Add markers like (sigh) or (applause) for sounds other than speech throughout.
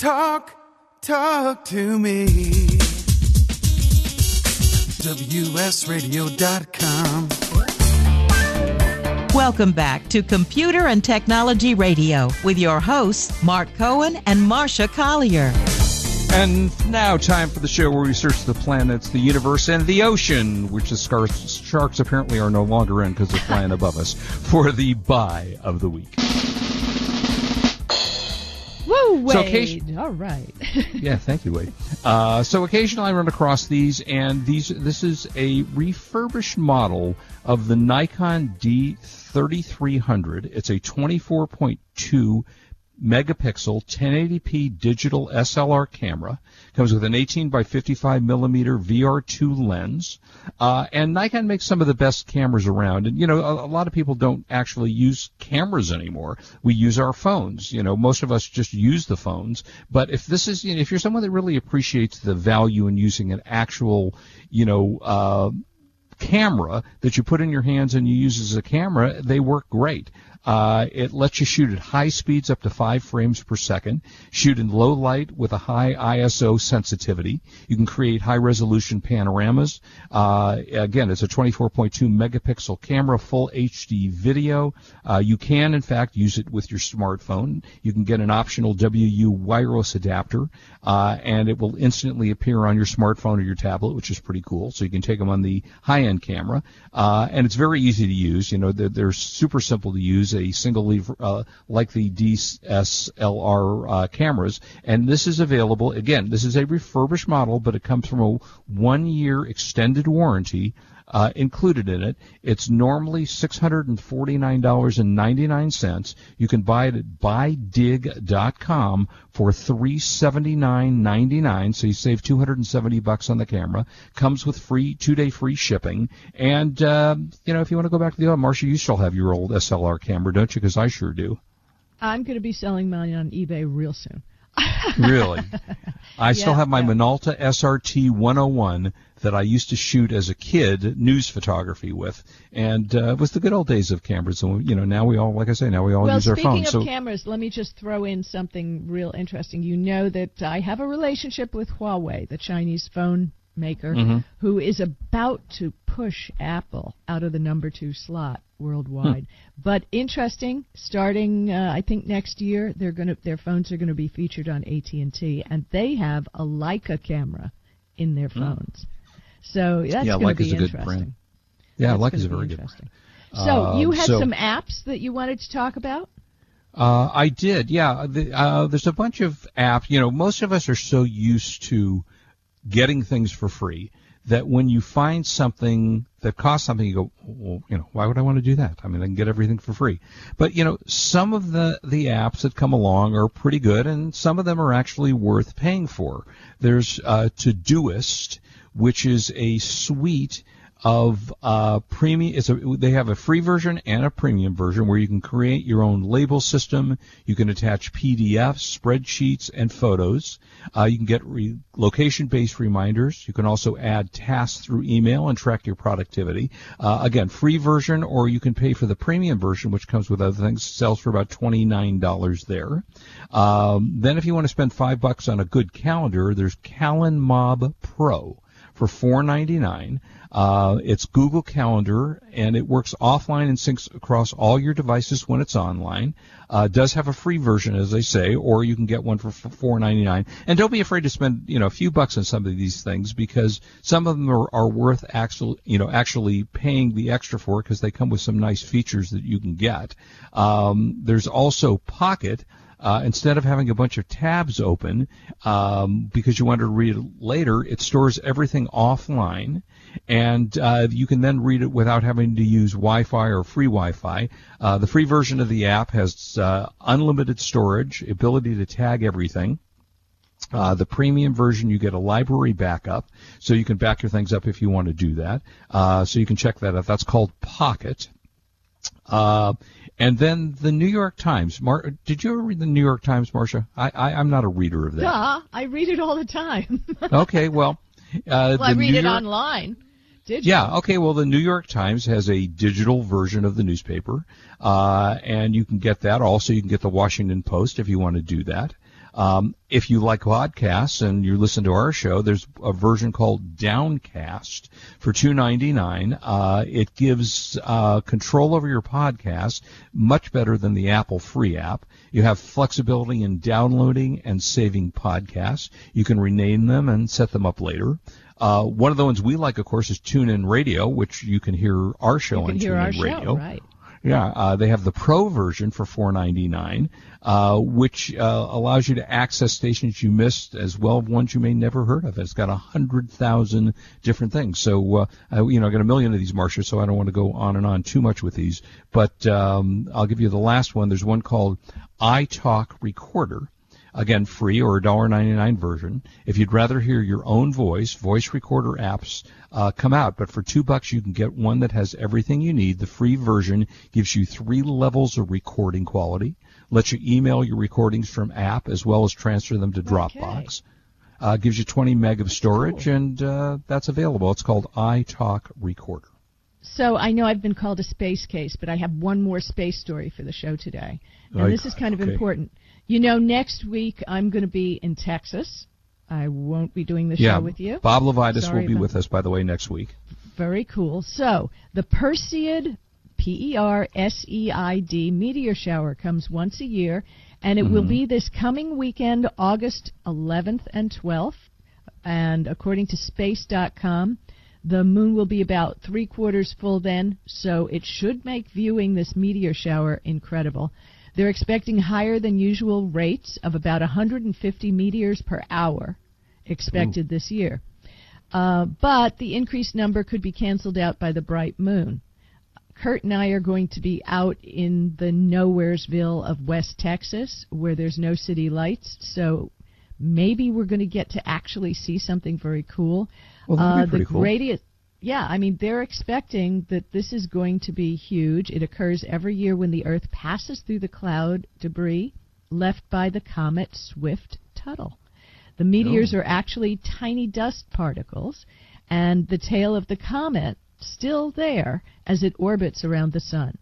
Talk, talk to me. WSRadio.com. Welcome back to Computer and Technology Radio with your hosts, Mark Cohen and Marsha Collier. And now, time for the show where we search the planets, the universe, and the ocean, which the sharks apparently are no longer in because they're flying above us, for the buy of the week. Woo, Wade. So occasion- All right. (laughs) yeah, thank you, Wade. Uh, so occasionally I run across these, and these this is a refurbished model of the Nikon D3300. It's a 24.2 megapixel 1080p digital SLR camera. Comes with an 18 by 55 millimeter VR2 lens. Uh, and Nikon makes some of the best cameras around. And, you know, a, a, lot of people don't actually use cameras anymore. We use our phones. You know, most of us just use the phones. But if this is, you know, if you're someone that really appreciates the value in using an actual, you know, uh, camera that you put in your hands and you use as a camera, they work great. Uh, it lets you shoot at high speeds up to five frames per second, shoot in low light with a high ISO sensitivity. You can create high resolution panoramas. Uh, again, it's a 24.2 megapixel camera, full HD video. Uh, you can, in fact, use it with your smartphone. You can get an optional WU wireless adapter, uh, and it will instantly appear on your smartphone or your tablet, which is pretty cool. So you can take them on the high-end camera, uh, and it's very easy to use. You know, they're, they're super simple to use use a single lever uh, like the DSLR uh, cameras, and this is available. Again, this is a refurbished model, but it comes from a one-year extended warranty uh, included in it. It's normally $649.99. You can buy it at buydig.com for $379.99. So you save 270 bucks on the camera. Comes with free two-day free shipping. And uh, you know, if you want to go back to the old, Marsha, you still have your old SLR camera, don't you? Because I sure do. I'm going to be selling mine on eBay real soon. (laughs) really? I yeah, still have my yeah. Minolta SRT 101 that I used to shoot as a kid news photography with, and uh, it was the good old days of cameras. And you know, now we all, like I say, now we all well, use our phones. Speaking of so, cameras, let me just throw in something real interesting. You know that I have a relationship with Huawei, the Chinese phone maker, mm-hmm. who is about to push Apple out of the number two slot worldwide. Hmm. But interesting, starting uh, I think next year, they're going to their phones are going to be featured on AT and T, and they have a Leica camera in their hmm. phones. So that's yeah, going to be a interesting. Good brand. Yeah, that's Leica's a very good brand. So um, you had so, some apps that you wanted to talk about. Uh, I did, yeah. The, uh, there's a bunch of apps. You know, most of us are so used to getting things for free that when you find something that costs something, you go, well, you know, why would I want to do that? I mean, I can get everything for free. But you know, some of the the apps that come along are pretty good, and some of them are actually worth paying for. There's uh, Todoist, which is a suite of uh, premium. It's a, they have a free version and a premium version where you can create your own label system. You can attach PDFs, spreadsheets, and photos. Uh, you can get re- location-based reminders. You can also add tasks through email and track your productivity. Uh, again, free version, or you can pay for the premium version, which comes with other things. Sells for about twenty-nine dollars there. Um, then, if you want to spend five bucks on a good calendar, there's CalenMob Pro for $4.99. Uh, it's Google Calendar, and it works offline and syncs across all your devices when it's online. Uh, does have a free version, as I say, or you can get one for $4.99. And don't be afraid to spend, you know, a few bucks on some of these things because some of them are, are worth actually, you know, actually paying the extra for because they come with some nice features that you can get. Um, there's also Pocket. Uh, instead of having a bunch of tabs open um, because you want to read it later, it stores everything offline, and uh, you can then read it without having to use Wi-Fi or free Wi-Fi. Uh, the free version of the app has uh, unlimited storage, ability to tag everything. Uh, the premium version, you get a library backup, so you can back your things up if you want to do that. Uh, so you can check that out. That's called Pocket. Uh, and then the New York Times. Mar- did you ever read the New York Times, Marsha? I, I am not a reader of that. Yeah, I read it all the time. (laughs) okay, well, uh, well I read New it York- online. Did you? Yeah. Okay. Well, the New York Times has a digital version of the newspaper, uh, and you can get that. Also, you can get the Washington Post if you want to do that. Um, if you like podcasts and you listen to our show, there's a version called Downcast for two ninety nine. Uh, it gives uh, control over your podcast much better than the Apple free app. You have flexibility in downloading and saving podcasts. You can rename them and set them up later. Uh, one of the ones we like, of course, is TuneIn Radio, which you can hear our show you on TuneIn Radio. Show, right. Yeah, uh, they have the Pro version for four ninety nine, uh, which uh, allows you to access stations you missed as well as ones you may never heard of. It's got a hundred thousand different things. So uh, I, you know, I got a million of these, Marsha. So I don't want to go on and on too much with these, but um, I'll give you the last one. There's one called iTalk Recorder. Again, free or $1.99 version. If you'd rather hear your own voice, voice recorder apps uh, come out. But for two bucks, you can get one that has everything you need. The free version gives you three levels of recording quality, lets you email your recordings from app as well as transfer them to Dropbox. Uh, gives you 20 meg of storage, and uh, that's available. It's called iTalk Recorder. So I know I've been called a space case, but I have one more space story for the show today. And Right. this is kind of Okay. important. You know, next week I'm going to be in Texas. I won't be doing the Yeah, show with you. Bob Levitus Sorry will be with us, by the way, next week. Very cool. So, the Perseid, P E R S E I D, meteor shower comes once a year, and it will mm-hmm. be this coming weekend, August 11th and 12th. And according to space.com, the moon will be about three quarters full then, so it should make viewing this meteor shower incredible. They're expecting higher than usual rates of about 150 meteors per hour expected this year. Uh, but the increased number could be canceled out by the bright moon. Kurt and I are going to be out in the nowheresville of West Texas where there's no city lights, so maybe we're going to get to actually see something very cool. Well, that'd be uh, pretty the cool. radius, yeah, I mean they're expecting that this is going to be huge. It occurs every year when the Earth passes through the cloud debris left by the comet Swift Tuttle. The meteors Oh. are actually tiny dust particles, and the tail of the comet still there as it orbits around the sun.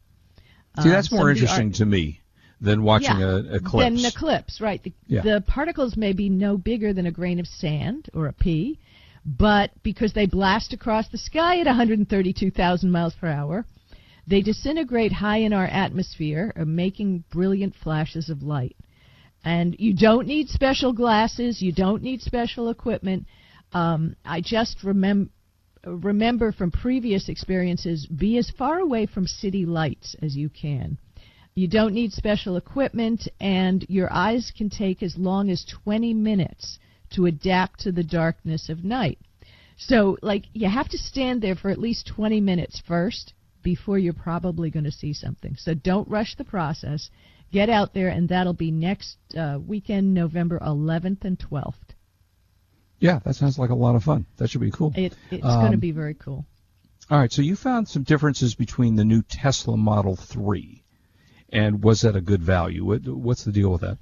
See, that's more of the interesting ar- to me than watching yeah, a eclipse. Than an eclipse, right. The, Yeah. the particles may be no bigger than a grain of sand or a pea, but because they blast across the sky at 132,000 miles per hour, they disintegrate high in our atmosphere, uh, making brilliant flashes of light. And you don't need special glasses, you don't need special equipment. Um, I just remember remember from previous experiences be as far away from city lights as you can. You don't need special equipment, and your eyes can take as long as 20 minutes to adapt to the darkness of night. So, like, you have to stand there for at least 20 minutes first before you're probably going to see something. So, don't rush the process. Get out there, and that'll be next uh, weekend, November 11th and 12th. yeah, that sounds like a lot of fun. That should be cool. It, it's going to Um, be very cool. All right, so you found some differences between the new Tesla Model 3, and was that a good value? What, what's the deal with that?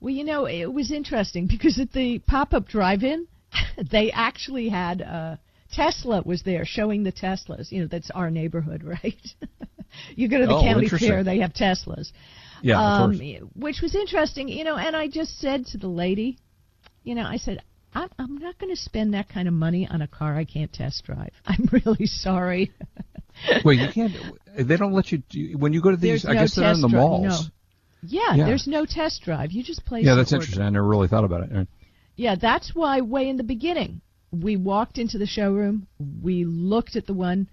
Well, you know, it was interesting because at the pop-up drive-in, (laughs) they actually had uh, Tesla was there showing the Teslas. You know, that's our neighborhood, (laughs) right? you go to the Oh, county fair, they have Teslas. Yeah, of um, which was interesting, you know. And I just said to the lady, you know, I said, I'm, I'm not going to spend that kind of money on a car I can't test drive. I'm (laughs) really sorry. Wait, you can't. They don't let you do, when you go to these. There's I no guess they're in the drive, malls. no. yeah, Yeah. there's no test drive. You just place. Yeah, that's order. interesting. I never really thought about it. Yeah, that's why way in the beginning we walked into the showroom, we looked at the one,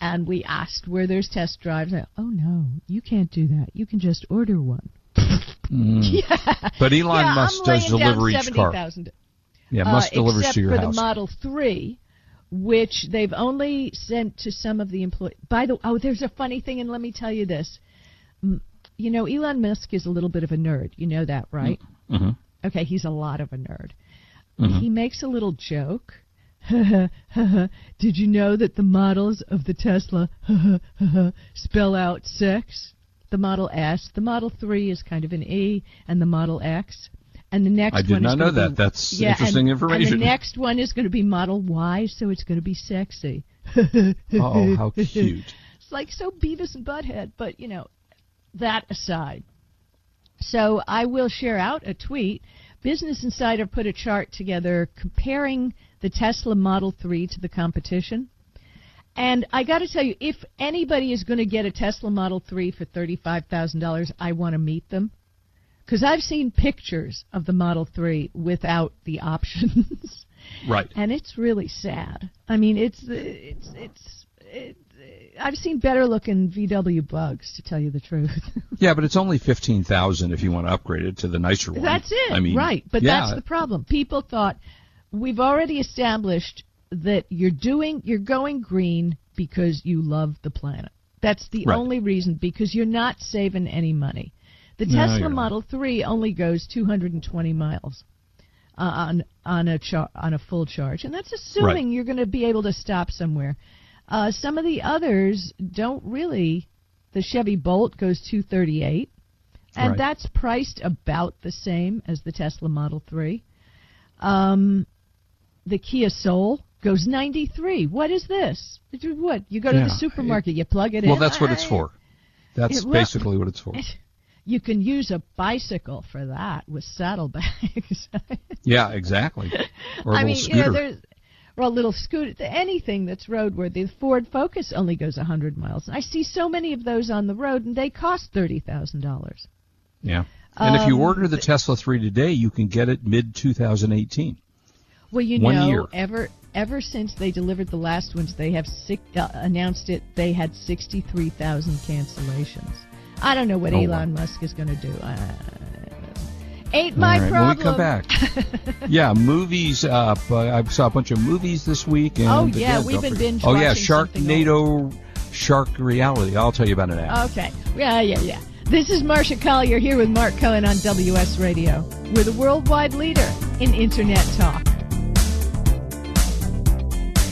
and we asked where there's test drives. And, oh no, you can't do that. You can just order one. (laughs) Yeah, But Elon yeah, Musk does deliver each car. 70,000. Yeah, Uh, Musk delivers except to your for house. the Model 3, which they've only sent to some of the employees. By the oh, there's a funny thing, and let me tell you this. You know, Elon Musk is a little bit of a nerd. You know that, right? hmm Okay, he's a lot of a nerd. Mm-hmm. He makes a little joke. (laughs) Did you know that the models of the Tesla (laughs) spell out sex? The Model S, the Model 3 is kind of an E, and the Model X. And the next I did one not is know that. be- That's yeah, interesting and, information. And the next one is going to be Model Y, so it's going to be sexy. oh, how (laughs) cute. It's like so Beavis and Butthead, but you know, that aside. So I will share out a tweet. Business Insider put a chart together comparing the Tesla Model 3 to the competition. And I got to tell you, if anybody is going to get a Tesla Model 3 for $35,000, I want to meet them. Because I've seen pictures of the Model 3 without the options. (laughs) Right. And it's really sad. I mean, it's, it's, it's, it, I've seen better looking VW bugs, to tell you the truth. (laughs) yeah, but it's only 15000 if you want to upgrade it to the nicer one. That's it. I mean, right. But yeah. that's the problem. People thought we've already established that you're doing you're going green because you love the planet. That's the Right. only reason because you're not saving any money. The No, Tesla. Model 3 only goes 220 miles uh, on on a char- on a full charge, and that's assuming Right. you're going to be able to stop somewhere. Uh, some of the others don't really. The Chevy Bolt goes 238, and Right. that's priced about the same as the Tesla Model 3. Um, the Kia Soul goes 93. What is this? What? You go to Yeah, the supermarket, you plug it Well, in. Well, that's what it's for. That's It- well- basically what it's for. You can use a bicycle for that with saddlebags. (laughs) Yeah, exactly. Or a I little mean, scooter. you know, there's or a little scooter, anything that's roadworthy. The Ford Focus only goes 100 miles. I see so many of those on the road, and they cost thirty thousand dollars. yeah. And if you um, order the Tesla 3 today, you can get it mid 2018. Well, you One know, year. ever ever since they delivered the last ones, they have six, uh, announced it. They had 63,000 cancellations. I don't know what wow. Elon Musk is going to do. Uh, ain't my right, problem. When we come back, (laughs) yeah, movies. Uh, I saw a bunch of movies this week. And Oh, yeah, again, we've been forget- binge Oh yeah, Sharknado, Shark Reality. I'll tell you about it now. Okay. Yeah, yeah, yeah. This is Marsha Collier here with Mark Cohen on WS Radio. We're the worldwide leader in Internet talk.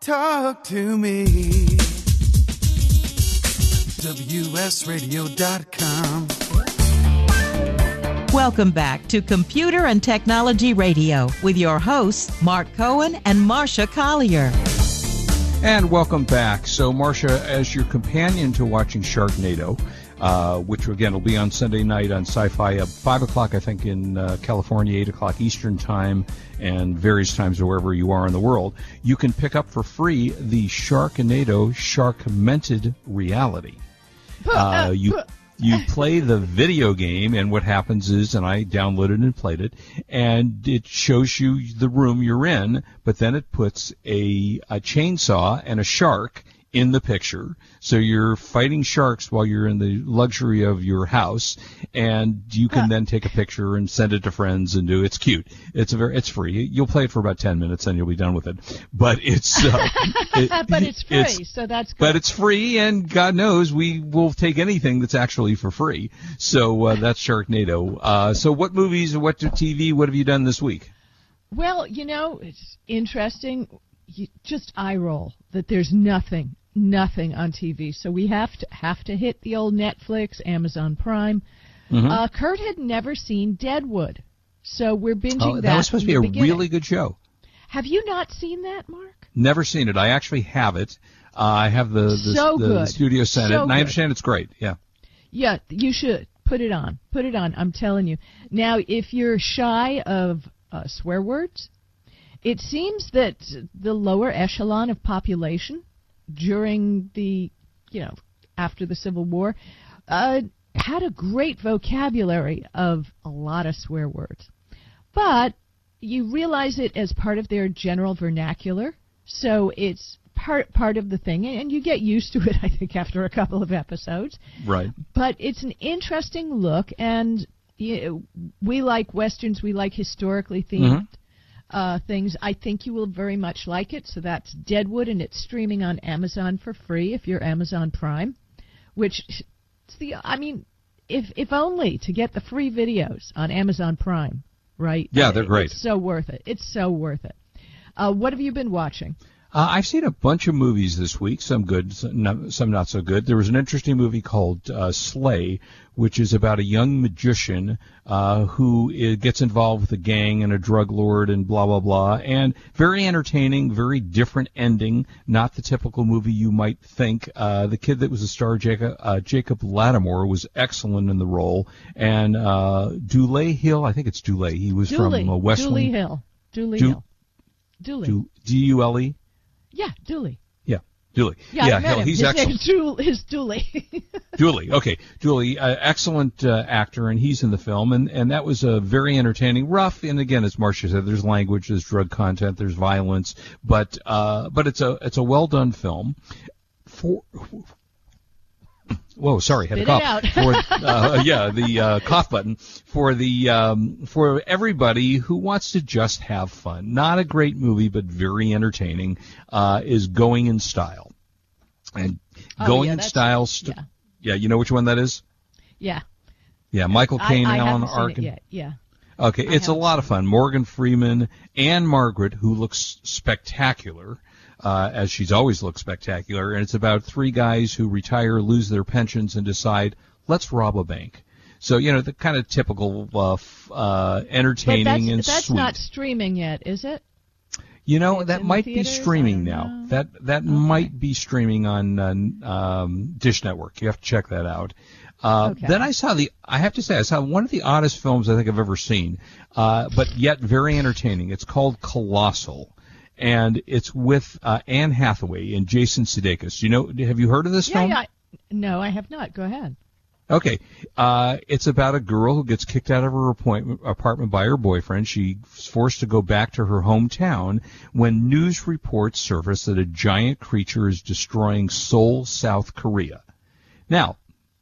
talk to me. WSRadio.com. Welcome back to Computer and Technology Radio with your hosts, Mark Cohen and Marsha Collier. And welcome back. So, Marsha, as your companion to watching Sharknado, uh, which again will be on Sunday night on Syfy at five o'clock, I think, in uh, California, eight o'clock Eastern time, and various times wherever you are in the world. You can pick up for free the Sharknado Sharkmented Reality. (laughs) Uh, you you play the video game, and what happens is, and I downloaded and played it, and it shows you the room you're in, but then it puts a, a chainsaw and a shark in the picture. So you're fighting sharks while you're in the luxury of your house, and you can then take a picture and send it to friends and do. It's cute. It's a very. It's free. You'll play it for about ten minutes, and you'll be done with it. But it's. Uh, (laughs) it, but it's free, so that's good. But it's free, and God knows we will take anything that's actually for free. So uh, that's Sharknado. Uh, so what movies, or what TV, what have you done this week? Well, you know, it's interesting. You just eye roll that there's nothing nothing on TV. So we have to have to hit the old Netflix, Amazon Prime. Mm-hmm. Uh, Kurt had never seen Deadwood, so we're binging oh, that. That was supposed to be a beginning. really good show. Have you not seen that, Mark? Never seen it. I actually have it. Uh, I have the the, so the, the studio set so it, and. I understand it's great. Yeah. Yeah, you should put it on. Put it on. I'm telling you. Now, if you're shy of uh, swear words, it seems that the lower echelon of population during the, you know, after the Civil War, uh, had a great vocabulary of a lot of swear words. But you realize it as part of their general vernacular, so it's part part of the thing, and you get used to it. (laughs) I think after a couple of episodes. Right. But it's an interesting look, and you know, we like westerns. We like historically themed uh, things. I think you will very much like it. So that's Deadwood, and it's streaming on Amazon for free if you're Amazon Prime. Which, it's the I mean, if if only to get the free videos on Amazon Prime, right? Yeah, they're great. It's so worth it. It's so worth it. Uh, what have you been watching? Uh, I've seen a bunch of movies this week, some good, some not, some not so good. There was an interesting movie called uh, Sleight, which is about a young magician uh, who gets involved with a gang and a drug lord and blah, blah, blah. And very entertaining, very different ending, not the typical movie you might think. Uh, the kid that was the star, Jacob, uh, Jacob Latimore, was excellent in the role. And uh, Dule Hill, I think it's Dule, he was Dooley. from uh, West Dooley Wing. Hill. Dooley Du- Hill. Dooley. Du- D-U-L-E? Yeah, Dooley. Yeah, Dooley. Yeah, met him. He's His excellent. Dool- is Dooley. (laughs) Dooley, okay, Dooley, uh, excellent uh, actor, and he's in the film, and and that was a very entertaining, rough, and again, as Marsha said, there's language, there's drug content, there's violence, but uh, but it's a it's a well done film. For Whoa, sorry, had a cough. For, uh, (laughs) yeah, the uh, cough button for the um, for everybody who wants to just have fun. Not a great movie, but very entertaining. Uh, is Going in Style, and Oh, Going yeah, in Style. St- yeah. yeah, you know which one that is? yeah. Yeah, Michael Caine I, I and Alan Arkin. Yeah. Okay, I it's a lot of fun. Morgan Freeman and Margaret, who looks spectacular, uh, as she's always looked spectacular, and it's about three guys who retire, lose their pensions, and decide, let's rob a bank. So you know the kind of typical uh, f- uh, But entertaining that's, and that's sweet. not streaming yet, is it? You know that might be streaming now. know. That that might be streaming on uh, um, Dish Network. You have to check that out. Uh, Okay. Then I saw the. I have to say, I saw one of the oddest films I think I've ever seen, uh, but yet very entertaining. It's called Colossal, and it's with uh, Anne Hathaway and Jason Sudeikis. You know? Have you heard of this Yeah, film? yeah. No, I have not. Go ahead. Okay, uh, it's about a girl who gets kicked out of her appointment, apartment by her boyfriend. She's forced to go back to her hometown when news reports surface that a giant creature is destroying Seoul, South Korea. Now,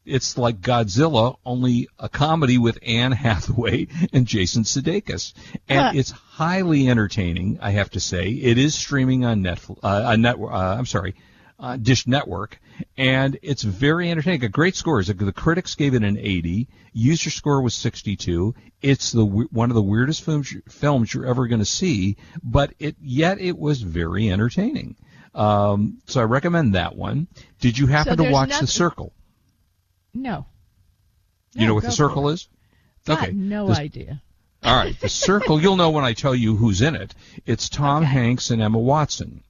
it's like Godzilla, only a comedy with Anne (laughs) Hathaway and Jason Sudeikis, and Huh. it's highly entertaining. I have to say, it is streaming on Netflix. Uh, on net, uh, I'm sorry, uh, Dish Network, and it's very entertaining. A great scores. The critics gave it an 80. User score was 62. It's the one of the weirdest films films you're ever going to see, but it yet it was very entertaining. Um, so I recommend that one. Did you happen So to watch nothing- The Circle? No. You know what The Circle is? Got Okay. no The- idea. All right, The Circle. You'll know when I tell you who's in it. It's Tom Hanks and Emma Watson,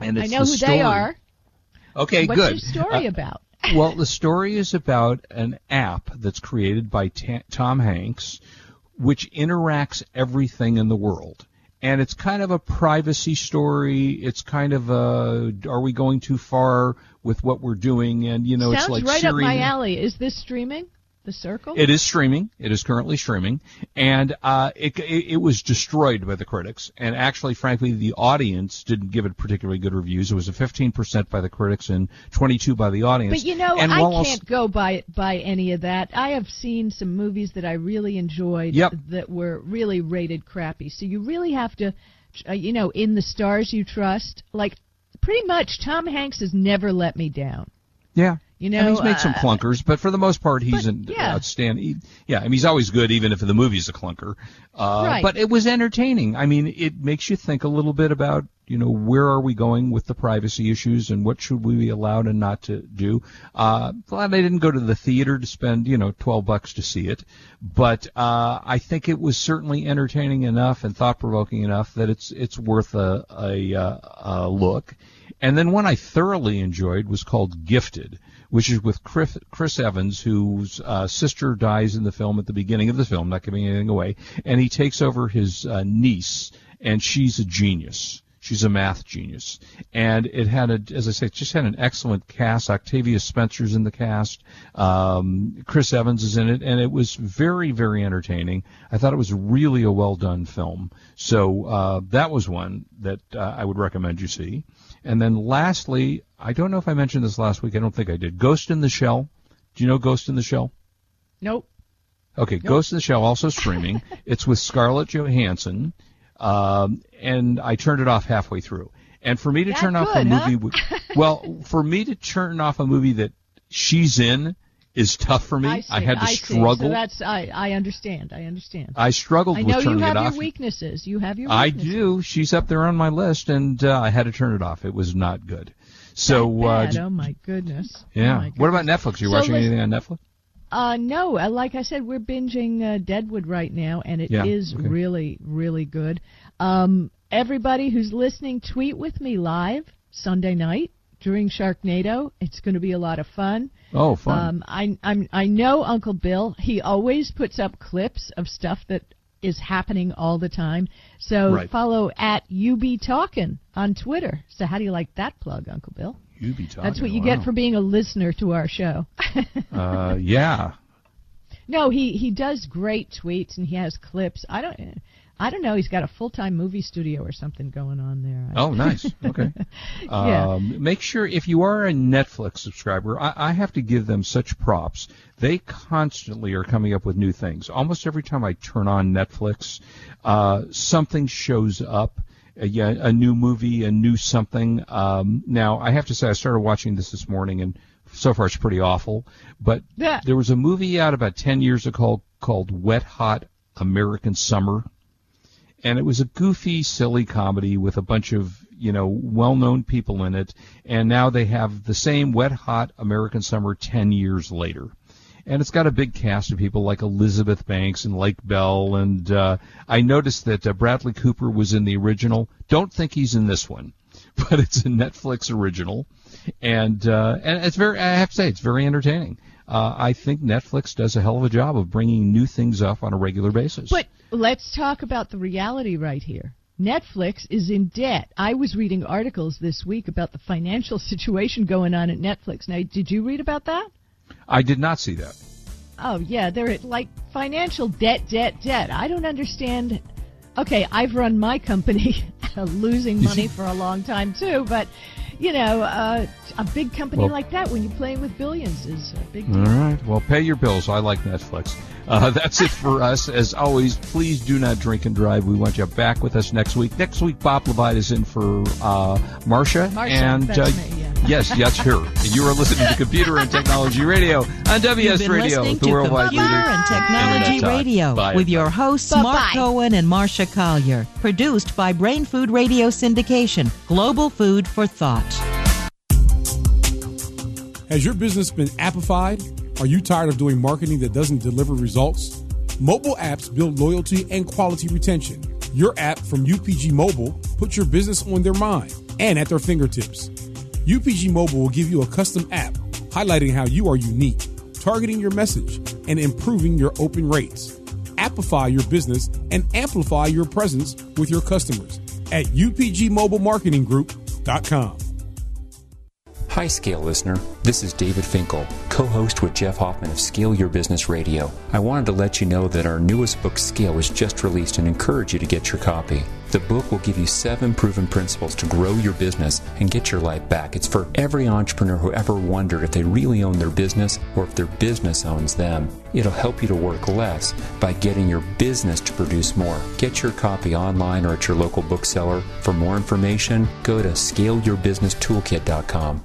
and it's I know the who story. they are. Okay, What's good. What's your story Uh, about? well, the story is about an app that's created by Ta- Tom Hanks, which interacts everything in the world. And it's kind of a privacy story. It's kind of a, are we going too far with what we're doing? And, you know, Sounds it's like right Siri. up my alley. Is this streaming? The Circle? It is streaming. It is currently streaming, and uh, it, it it was destroyed by the critics. And actually, frankly, the audience didn't give it particularly good reviews. It was a 15% by the critics and 22 by the audience. But you know, and I can't go by by any of that. I have seen some movies that I really enjoyed Yep. that were really rated crappy. So you really have to, uh, you know, in the stars you trust. Like pretty much, Tom Hanks has never let me down. Yeah. You know, and he's made some uh, clunkers, but for the most part, he's but, an yeah. outstanding. he- yeah, I mean, he's always good, even if the movie's a clunker. Uh, Right. But it was entertaining. I mean, it makes you think a little bit about, you know, where are we going with the privacy issues and what should we be allowed and not to do. Uh, glad I didn't go to the theater to spend, you know, 12 bucks to see it, but uh, I think it was certainly entertaining enough and thought provoking enough that it's it's worth a a, uh, a look. And then one I thoroughly enjoyed was called Gifted, which is with Chris, Chris Evans, whose uh, sister dies in the film at the beginning of the film, not giving anything away, and he takes over his uh, niece, and she's a genius. She's a math genius, and it had a, as I say, it just had an excellent cast. Octavia Spencer's in the cast, um, Chris Evans is in it, and it was very, very entertaining. I thought it was really a well done film. So uh, that was one that uh, I would recommend you see. And then lastly, I don't know if I mentioned this last week. I don't think I did. Ghost in the Shell. Do you know Ghost in the Shell? Nope. Okay, Ghost in the Shell also streaming. it's with Scarlett Johansson, um, and I turned it off halfway through. And for me to That turn off a good, movie, well, for me to turn off a movie that she's in is tough for me. I, see, had to I struggle. See. So that's I I understand. I understand. I struggled I with know you have it your off. weaknesses. You have your I do. She's up there on my list, and uh, I had to turn it off. It was not good. So, uh, oh my goodness. yeah. Oh my what about goodness. Netflix? You So watching listen- anything on Netflix? Uh, no, uh, like I said, we're binging uh, Deadwood right now, and it is Yeah, okay. really, really good. Um, everybody who's listening, tweet with me live Sunday night during Sharknado. It's going to be a lot of fun. Oh, fun. Um, I, I'm, I know Uncle Bill. He always puts up clips of stuff that is happening all the time. So Right. follow at UB Talkin' on Twitter. So how do you like that plug, Uncle Bill? You be talking. That's what you wow. get for being a listener to our show. (laughs) Uh, yeah. No, he he does great tweets and he has clips. I don't I don't know. He's got a full time movie studio or something going on there. Oh, nice. Okay. (laughs) Yeah. Um, make sure if you are a Netflix subscriber, I, I have to give them such props. They constantly are coming up with new things. Almost every time I turn on Netflix, uh, something shows up. Uh, yeah, a new movie, a new something. Um, now, I have to say, I started watching this this morning, and so far it's pretty awful. But Yeah. there was a movie out about ten years ago called, called Wet Hot American Summer and it was a goofy, silly comedy with a bunch of you know well-known people in it, and now they have the same Wet Hot American Summer ten years later. And it's got a big cast of people like Elizabeth Banks and Lake Bell, and uh, I noticed that uh, Bradley Cooper was in the original. Don't think he's in this one, (laughs) but it's a Netflix original, and uh, and it's very. I have to say, it's very entertaining. Uh, I think Netflix does a hell of a job of bringing new things up on a regular basis. But let's talk about the reality right here. Netflix is in debt. I was reading articles this week about the financial (laughs) situation going on at Netflix. Now, did you read about that? I did not see that. Oh yeah, they're like financial debt, debt, debt. I don't understand. Okay, I've run my company (laughs) losing money for a long time too, but you know, uh, a big company Well- like that when you're playing with billions is a big All deal. right. Well, pay your bills. I like Netflix. Uh, (laughs) that's it for us. As always, please do not drink and drive. We want you back with us next week. Next week, Bob Levite is in for uh, Marsha. Marsha, and that's uh, me, yeah. Yes, yes, her. You are listening to Computer and Technology Radio on You've WS been Radio, listening the to worldwide Computer leader and in Technology Internet. Radio Bye, with your hosts Bye-bye. Mark Cohen and Marsha Collier. Produced by Brain Food Radio Syndication, global food for thought. Has your business been appified? Are you tired of doing marketing that doesn't deliver results? Mobile apps build loyalty and quality retention. Your app from UPG Mobile puts your business on their mind and at their fingertips. UPG Mobile will give you a custom app highlighting how you are unique, targeting your message, and improving your open rates. Appify your business and amplify your presence with your customers at upgmobilemarketinggroup.com. Hi, Scale listener. This is David Finkel, co host with Jeff Hoffman of Scale Your Business Radio. I wanted to let you know that our newest book, Scale, was just released and encourage you to get your copy. The book will give you seven proven principles to grow your business and get your life back. It's for every entrepreneur who ever wondered if they really own their business or if their business owns them. It'll help you to work less by getting your business to produce more. Get your copy online or at your local bookseller. For more information, go to scaleyourbusinesstoolkit.com.